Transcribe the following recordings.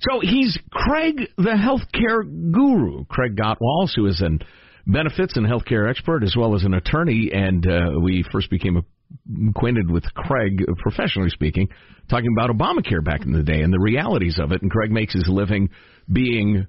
So he's Craig, the healthcare guru, Craig Gottwals, who is an benefits and healthcare expert as well as an attorney. And uh, we first became acquainted with Craig, professionally speaking, talking about Obamacare back in the day and the realities of it. And Craig makes his living being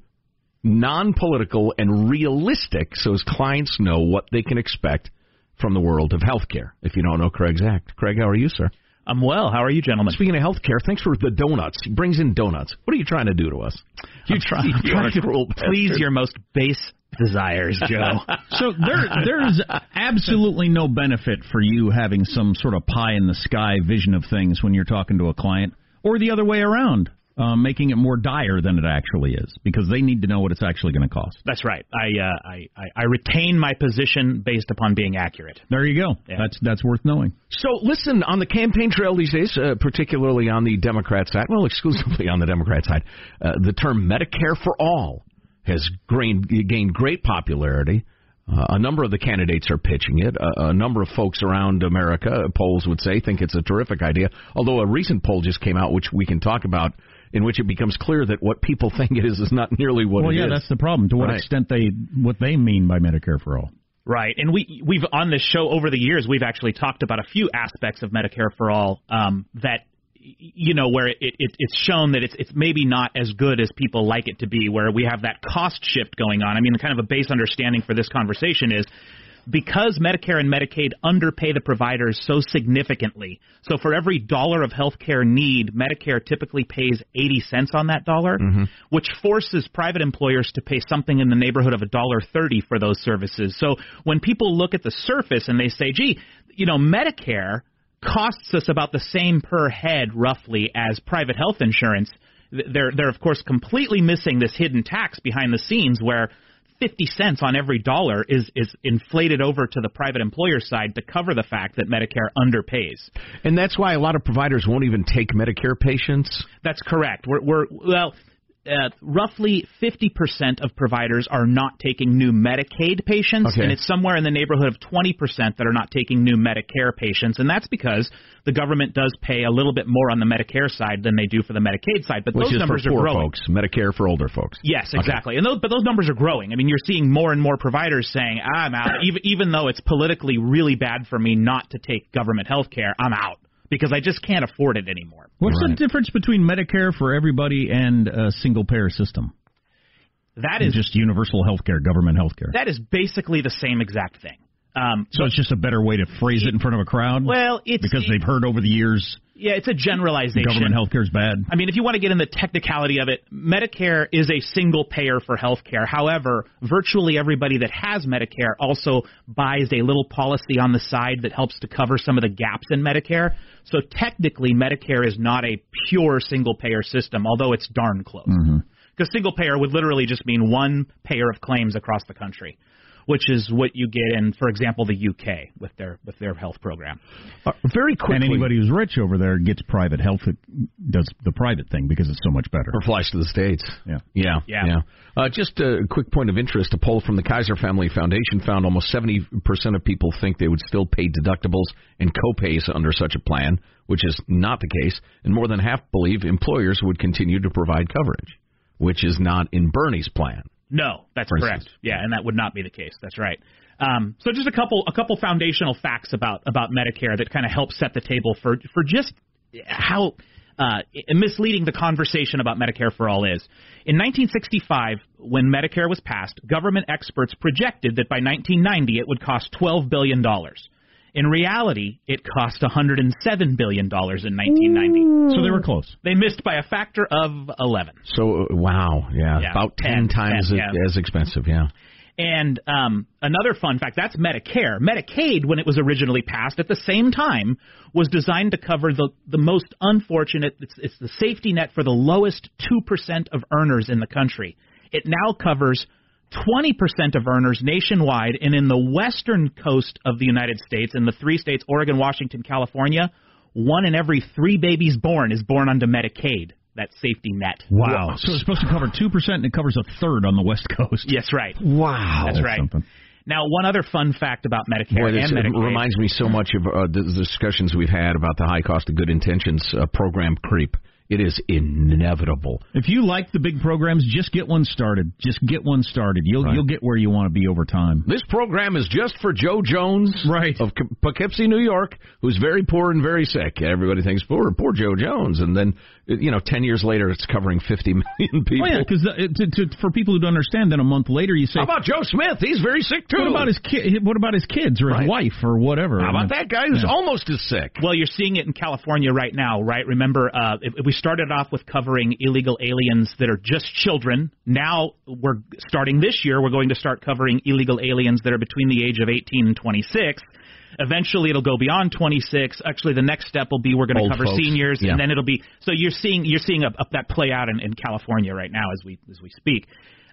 non political and realistic so his clients know what they can expect from the world of healthcare. If you don't know Craig's act. Craig, how are you, sir? I'm well. How are you, gentlemen? Speaking of health care, thanks for the donuts. He brings in donuts. What are you trying to do to us? You I'm, try, I'm trying to please your most base desires, Joe. so there, there's absolutely no benefit for you having some sort of pie in the sky vision of things when you're talking to a client, or the other way around um, making it more dire than it actually is because they need to know what it's actually going to cost. That's right. I, uh, I, I I retain my position based upon being accurate. There you go. Yeah. That's that's worth knowing. So listen, on the campaign trail these days, uh, particularly on the Democrat side, well, exclusively on the Democrat side, uh, the term Medicare for all has gained gained great popularity. Uh, a number of the candidates are pitching it. Uh, a number of folks around America, polls would say, think it's a terrific idea. Although a recent poll just came out, which we can talk about, in which it becomes clear that what people think it is is not nearly what well, it yeah, is. that's the problem. To what Right. extent they what they mean by Medicare for all. Right, and we we've on this show over the years we've actually talked about a few aspects of Medicare for all um, that you know where it, it it's shown that it's it's maybe not as good as people like it to be. Where we have that cost shift going on. I mean, kind of a base understanding for this conversation is because Medicare and Medicaid underpay the providers so significantly. So for every dollar of healthcare need, Medicare typically pays 80 cents on that dollar, mm-hmm. which forces private employers to pay something in the neighborhood of a dollar 30 for those services. So when people look at the surface and they say, "Gee, you know, Medicare costs us about the same per head roughly as private health insurance," they're they're of course completely missing this hidden tax behind the scenes where 50 cents on every dollar is is inflated over to the private employer side to cover the fact that Medicare underpays. And that's why a lot of providers won't even take Medicare patients. That's correct. We're, we're well, uh, roughly 50% of providers are not taking new Medicaid patients, Okay. and it's somewhere in the neighborhood of 20% that are not taking new Medicare patients, and that's because the government does pay a little bit more on the Medicare side than they do for the Medicaid side, but Which those is for numbers are growing. folks, Medicare for older folks. Yes, Okay. exactly. And those, but those numbers are growing. I mean, you're seeing more and more providers saying, "I'm out," even even though it's politically really bad for me not to take government health care. I'm out because I just can't afford it anymore. What's the difference between Medicare for everybody and a single payer system? That is just universal health care, government health care. that is basically the same exact thing. Um, So it's just a better way to phrase it in front of a crowd? Well, it's because they've heard over the years yeah, it's a generalization. government health care is bad. I mean, if you want to get in the technicality of it, Medicare is a single payer for health care. However, virtually everybody that has Medicare also buys a little policy on the side that helps to cover some of the gaps in Medicare. So technically, Medicare is not a pure single payer system, although it's darn close. Because single payer would literally just mean one payer of claims across the country, which is what you get in, for example, the UK with their with their health program. Uh, very quickly, And anybody who's rich over there gets private health, It does the private thing because it's so much better. Or flies to the States. Yeah. Yeah. Yeah. Uh, just a quick point of interest. A poll from the Kaiser Family Foundation found almost 70% of people think they would still pay deductibles and copays under such a plan, which is not the case. And more than half believe employers would continue to provide coverage, which is not in Bernie's plan. No, that's correct. instance. Yeah, and that would not be the case. That's right. Um, so just a couple a couple foundational facts about about Medicare that kind of help set the table for for just how uh, misleading the conversation about Medicare for all is. In 1965, when Medicare was passed, government experts projected that by 1990 it would cost 12 billion dollars. In reality, it cost 107 billion dollars in 1990. So they were close. They missed by a factor of 11. So, uh, wow. Yeah. Yeah, about 10, 10, times 10, as- yeah. as expensive. Yeah. And um, another fun fact that's Medicare. Medicaid, when it was originally passed at the same time, was designed to cover the, the most unfortunate, it's, it's the safety net for the lowest 2% of earners in the country. It now covers 20% of earners nationwide, and in the western coast of the United States, in the three states Oregon, Washington, California, one in every three babies born is born under Medicaid, that safety net. Wow. So it's supposed to cover 2% and it covers a third on the West Coast. Yes, right. Wow. That's right. something. Now, one other fun fact about Medicare Boy, this and Medicaid. reminds me so much of uh, the the discussions we've had about the high cost of good intentions uh, program creep. It is inevitable. If you like the big programs, just get one started. Just get one started. You'll Right. you'll get where you want to be over time. This program is just for Joe Jones Right. of Poughkeepsie, New York, who's very poor and very sick. Everybody thinks poor, poor Joe Jones, and then you know, ten years later, it's covering fifty million people. Oh yeah, because to, to, for people who don't understand, then a month later you say, How about Joe Smith? He's very sick too. what about his kid? What about his kids or his Right. wife or whatever? How about that guy who's almost as sick? Well, you're seeing it in California right now, right? Remember, uh, if, if we started off with covering illegal aliens that are just children. Now we're starting this year. We're going to start covering illegal aliens that are between the age of 18 and 26. Eventually, it'll go beyond 26. Actually, the next step will be we're going Old to cover folks. seniors, Yeah. and then it'll be so you're seeing you're seeing a, a, that play out in, in California right now as we as we speak.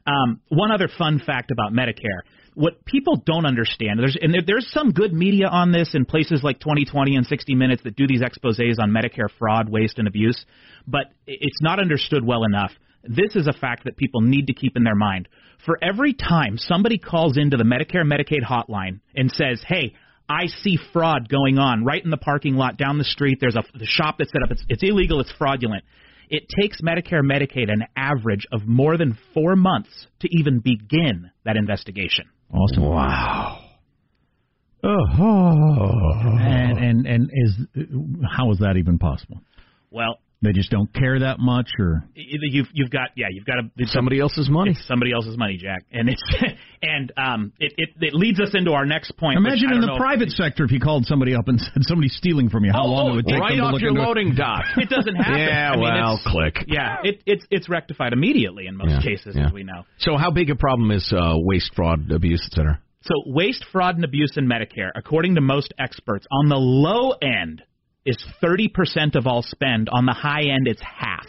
Um, one other fun fact about Medicare: what people don't understand, there's and there, there's some good media on this in places like 20/20 and 60 Minutes that do these exposés on Medicare fraud, waste, and abuse, but it's not understood well enough. This is a fact that people need to keep in their mind. For every time somebody calls into the Medicare Medicaid hotline and says, "Hey," I see fraud going on right in the parking lot down the street. There's a the shop that's set up. It's, it's illegal. It's fraudulent. It takes Medicare Medicaid an average of more than four months to even begin that investigation. Awesome. Wow. Oh. And and and is how is that even possible? Well, They just don't care that much, or you've you've got yeah you've got to Somebody else's money. It's somebody else's money, Jack, and it's and um it, it it leads us into our next point. imagine I in the know- private sector if you called somebody up and said somebody's stealing from you, how Oh, long oh, it would take right them to off look your into it. loading dock. It doesn't happen. Yeah, I mean, well, it's- click. Yeah, it, it's it's rectified immediately in most Yeah, cases, yeah. as we know. So, how big a problem is uh, waste, fraud, abuse, et cetera? So waste, fraud, and abuse in Medicare, according to most experts, on the low end is 30% of all spend. On the high end, it's half.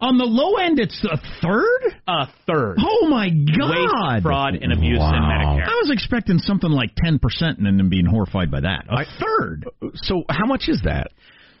On the low end, it's a third. A third. Oh my God! Waste, fraud, and abuse in Medicare. I was expecting something like ten percent, and then being horrified by that. A I- third. So, how much is that?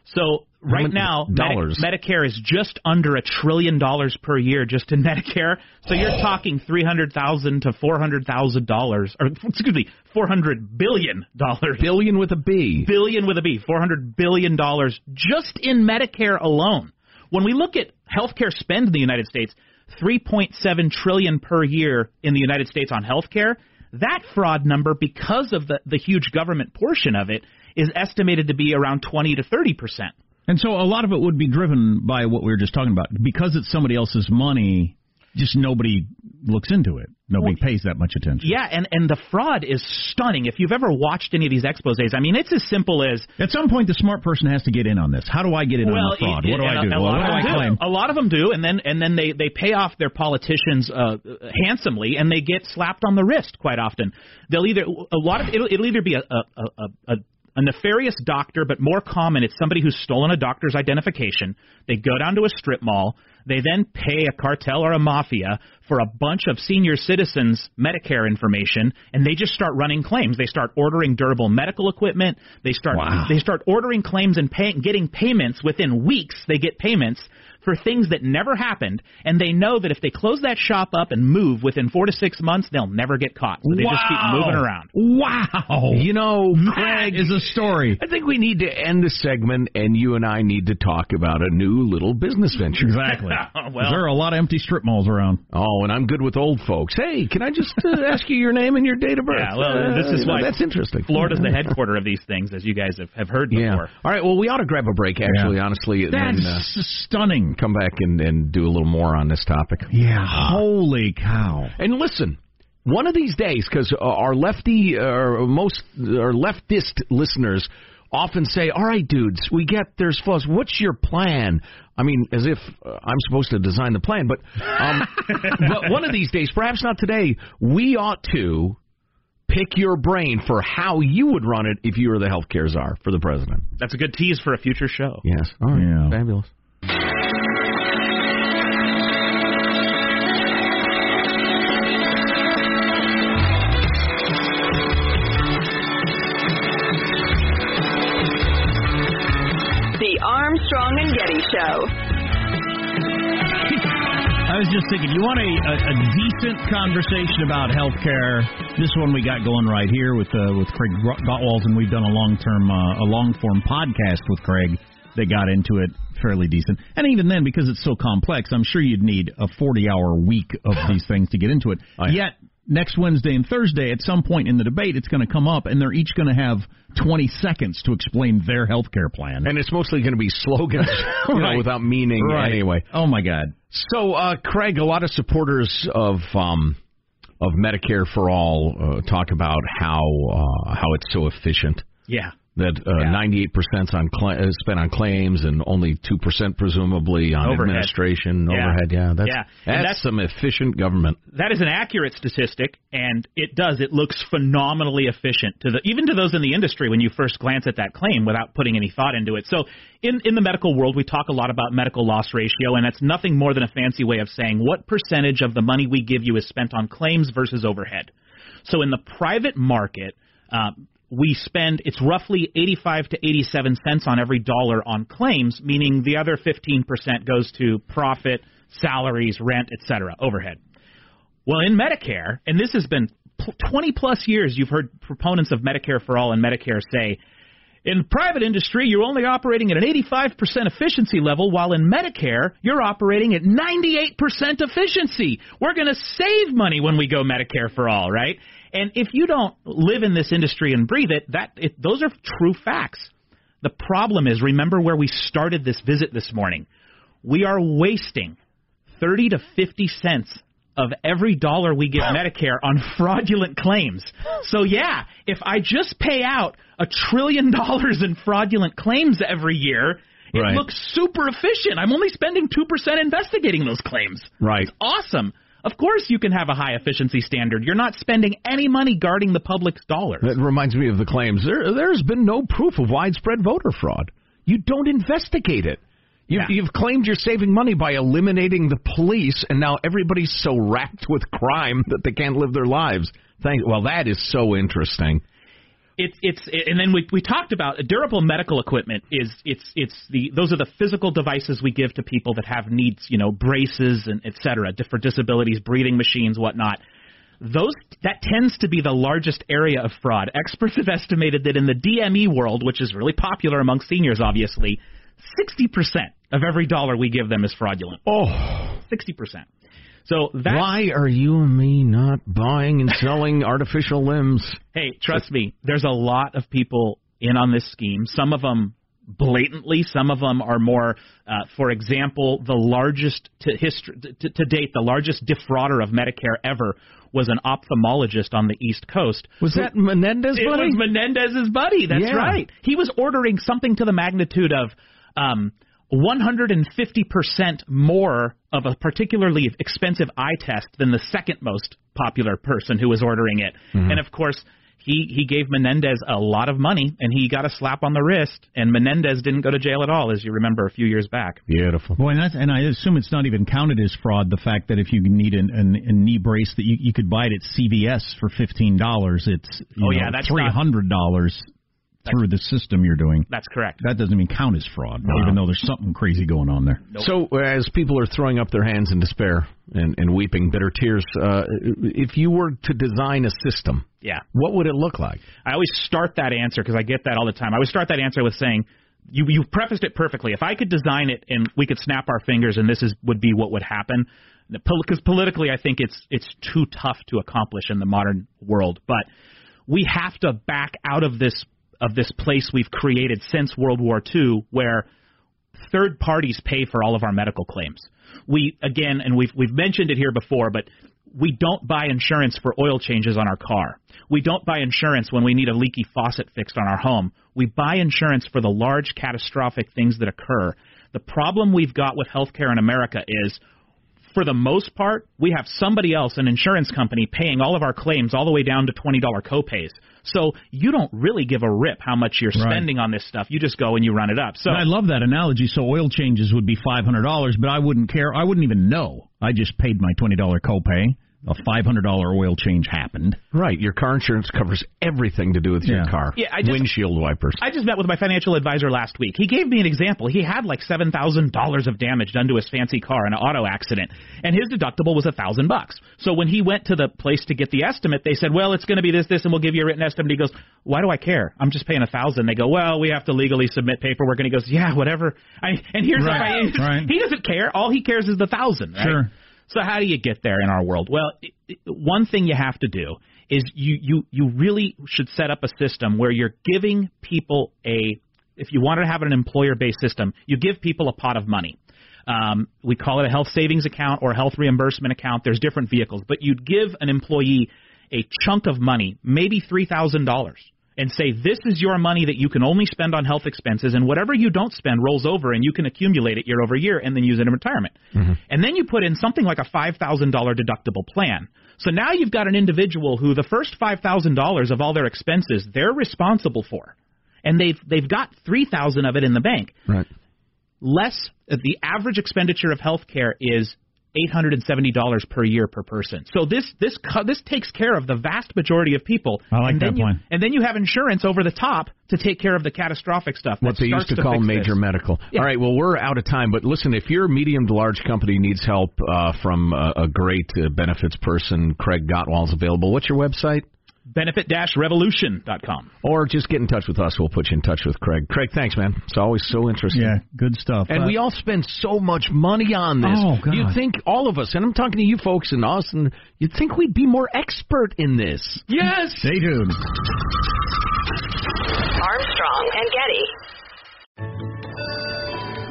So right now, Medi- dollars? Medicare is just under a trillion dollars per year just in Medicare. So you're talking three hundred thousand to four hundred thousand dollars, or excuse me, four hundred billion dollars. Billion with a B. Billion with a B. Four hundred billion dollars just in Medicare alone. When we look at healthcare spend in the United States, three point seven trillion per year in the United States on healthcare. That fraud number, because of the, the huge government portion of it, is estimated to be around 20 to 30 percent. And so a lot of it would be driven by what we were just talking about. Because it's somebody else's money, just nobody looks into it. Nobody pays that much attention. Yeah, and, and the fraud is stunning. If you've ever watched any of these exposés, I mean, it's as simple as At some point, the smart person has to get in on this. How do I get in on the fraud? it- What do I do? A, Well, what do I do. claim? A lot of them do, and then and then they they pay off their politicians uh, handsomely, and they get slapped on the wrist quite often. They'll either a lot of it'll, it'll either be a a, a, a a nefarious doctor, but more common, it's somebody who's stolen a doctor's identification. They go down to a strip mall. They then pay a cartel or a mafia for a bunch of senior citizens' Medicare information, and they just start running claims. They start ordering durable medical equipment. They start Wow. they start ordering claims and pay, getting payments within weeks. They get payments for things that never happened, and they know that if they close that shop up and move within four to six months, they'll never get caught. So they just keep moving around. Wow. You know, Craig is a story. I think we need to end the segment, and you and I need to talk about a new little business venture. Exactly. Well- there are a lot of empty strip malls around. Oh, and I'm good with old folks. Hey, can I just uh, ask you your name and your date of birth? Yeah, well, Uh, this is you know, why that's interesting. Florida's the headquarter of these things, as you guys have, have heard Yeah. before. All right. Well, we ought to grab a break, actually, Yeah. honestly, and That's then uh, stunning. Come back and, and do a little more on this topic. Yeah. Holy cow. And listen, one of these days, because our lefty or most our leftist listeners often say, "All right, dudes, we get there's flaws. What's your plan?" I mean, as if uh, I'm supposed to design the plan, but um, but one of these days, perhaps not today, we ought to pick your brain for how you would run it if you were the healthcare czar for the president. That's a good tease for a future show. Yes. All right. Yeah. Fabulous. Show. I was just thinking, you want a, a, a decent conversation about healthcare? This one we got going right here with uh, with Craig Gottwals, and we've done a long term, uh, a long form podcast with Craig that got into it fairly decent. And even then, because it's so complex, I'm sure you'd need a 40 hour week of these things to get into it. Oh, yeah. Yet next Wednesday and Thursday, at some point in the debate, it's going to come up, and they're each going to have 20 seconds to explain their healthcare plan. And it's mostly going to be slogans, you know, Right. without meaning Right. anyway. Oh my God. So, uh, Craig, a lot of supporters of um, of Medicare for All uh, talk about how uh, how it's so efficient Yeah. That uh, ninety eight percent on cla- is spent on claims and only two percent presumably on Overhead. administration Yeah. overhead. Yeah, that's Yeah. that's, that's- some efficient government. that is an accurate statistic, and it does. It looks phenomenally efficient to the even to those in the industry when you first glance at that claim without putting any thought into it. So, in in the medical world, we talk a lot about medical loss ratio, and that's nothing more than a fancy way of saying what percentage of the money we give you is spent on claims versus overhead. So, in the private market. Uh, we spend it's roughly 85 to 87 cents on every dollar on claims, meaning the other 15% goes to profit, salaries, rent, etc., overhead. Well, in Medicare, and this has been 20 plus years, you've heard proponents of Medicare for All and Medicare say, in private industry, you're only operating at an 85% efficiency level, while in Medicare, you're operating at 98% efficiency. We're going to save money when we go Medicare for All, right? And if you don't live in this industry and breathe it, that it, those are true facts. The problem is, remember where we started this visit this morning. We are wasting 30 to 50 cents of every dollar we give Medicare on fraudulent claims. So yeah, if I just pay out a trillion dollars in fraudulent claims every year, it Right. looks super efficient. I'm only spending 2% investigating those claims. Right. It's awesome. Of course you can have a high efficiency standard. You're not spending any money guarding the public's dollars. That reminds me of the claims. There, there's been no proof of widespread voter fraud. You don't investigate it. You've, Yeah. you've claimed you're saving money by eliminating the police, and now everybody's so racked with crime that they can't live their lives. Thank. Well, that is so interesting. It's it's and then we we talked about durable medical equipment is it's it's the those are the physical devices we give to people that have needs you know braces and et cetera for disabilities breathing machines whatnot. Those that tends to be the largest area of fraud. Experts have estimated that in the DME world which is really popular among seniors obviously 60% of every dollar we give them is fraudulent. Oh. 60% so that's, why are you and me not buying and selling artificial limbs? Hey, trust me, there's a lot of people in on this scheme. Some of them blatantly. Some of them are more, uh, for example, the largest to history to, to date, the largest defrauder of Medicare ever was an ophthalmologist on the East Coast. Was that Menendez? It buddy? was Menendez's buddy. That's yeah. right. He was ordering something to the magnitude of. Um, 150% more of a particularly expensive eye test than the second most popular person who was ordering it. Mm-hmm. And of course, he he gave Menendez a lot of money and he got a slap on the wrist and Menendez didn't go to jail at all as you remember a few years back. Beautiful. Boy, and, that's, and I assume it's not even counted as fraud the fact that if you need an, an, a knee brace that you, you could buy it at CVS for $15, it's you oh, know, yeah, that's $300 through the system you're doing. That's correct. That doesn't even count as fraud, Wow. even though there's something crazy going on there. Nope. So, as people are throwing up their hands in despair and, and weeping bitter tears, uh, if you were to design a system, Yeah. what would it look like? I always start that answer because I get that all the time. I always start that answer with saying, "You you prefaced it perfectly. If I could design it and we could snap our fingers and this is would be what would happen." Because politically, I think it's it's too tough to accomplish in the modern world. But we have to back out of this of this place we've created since World War II, where third parties pay for all of our medical claims. We again, and we've we've mentioned it here before, but we don't buy insurance for oil changes on our car. We don't buy insurance when we need a leaky faucet fixed on our home. We buy insurance for the large catastrophic things that occur. The problem we've got with healthcare in America is for the most part, we have somebody else, an insurance company, paying all of our claims all the way down to $20 copays. So you don't really give a rip how much you're Right. spending on this stuff. You just go and you run it up. So And I love that analogy. So oil changes would be five hundred dollars, but I wouldn't care. I wouldn't even know. I just paid my twenty dollar copay. A five hundred dollar oil change happened. Right. Your car insurance covers everything to do with your car. Yeah, I just- Windshield wipers. I just met with my financial advisor last week. He gave me an example. He had like seven thousand dollars of damage done to his fancy car in an auto accident, and his deductible was a thousand bucks. So when he went to the place to get the estimate, they said, "Well, it's going to be this, this, and we'll give you a written estimate." He goes, "Why do I care? I'm just paying a thousand." They go, "Well, we have to legally submit paperwork," and he goes, "Yeah, whatever." I, and here's Right, the right. he doesn't care. All he cares is the thousand. Right? Sure. So how do you get there in our world? Well, one thing you have to do is you you you really should set up a system where you're giving people a if you want to have an employer-based system, you give people a pot of money. Um, we call it a health savings account or a health reimbursement account. There's different vehicles, but you'd give an employee a chunk of money, maybe three thousand dollars, and say this is your money that you can only spend on health expenses, and whatever you don't spend rolls over, and you can accumulate it year over year, and then use it in retirement. Mm-hmm. And then you put in something like a five thousand dollar deductible plan. So now you've got an individual who the first five thousand dollars of all their expenses they're responsible for, and they've they've got three thousand of it in the bank Right. less the average expenditure of health care is eight hundred and seventy dollars per year per person. So this this this takes care of the vast majority of people. I like and that you, plan. And then you have insurance over the top to take care of the catastrophic stuff. What they used starts to call major this. medical. Yeah. All right, well, we're out of time, but listen, if your medium to large company needs help uh, from a, a great uh, benefits person, Craig Gottwals available. What's your website? Benefit-revolution.com. Or just get in touch with us. We'll put you in touch with Craig. Craig, thanks, man. It's always so interesting. Yeah, good stuff. And Uh, we all spend so much money on this. Oh, God. You'd think all of us, and I'm talking to you folks and us, and you'd think we'd be more expert in this. Yes. Stay tuned. Armstrong and Getty.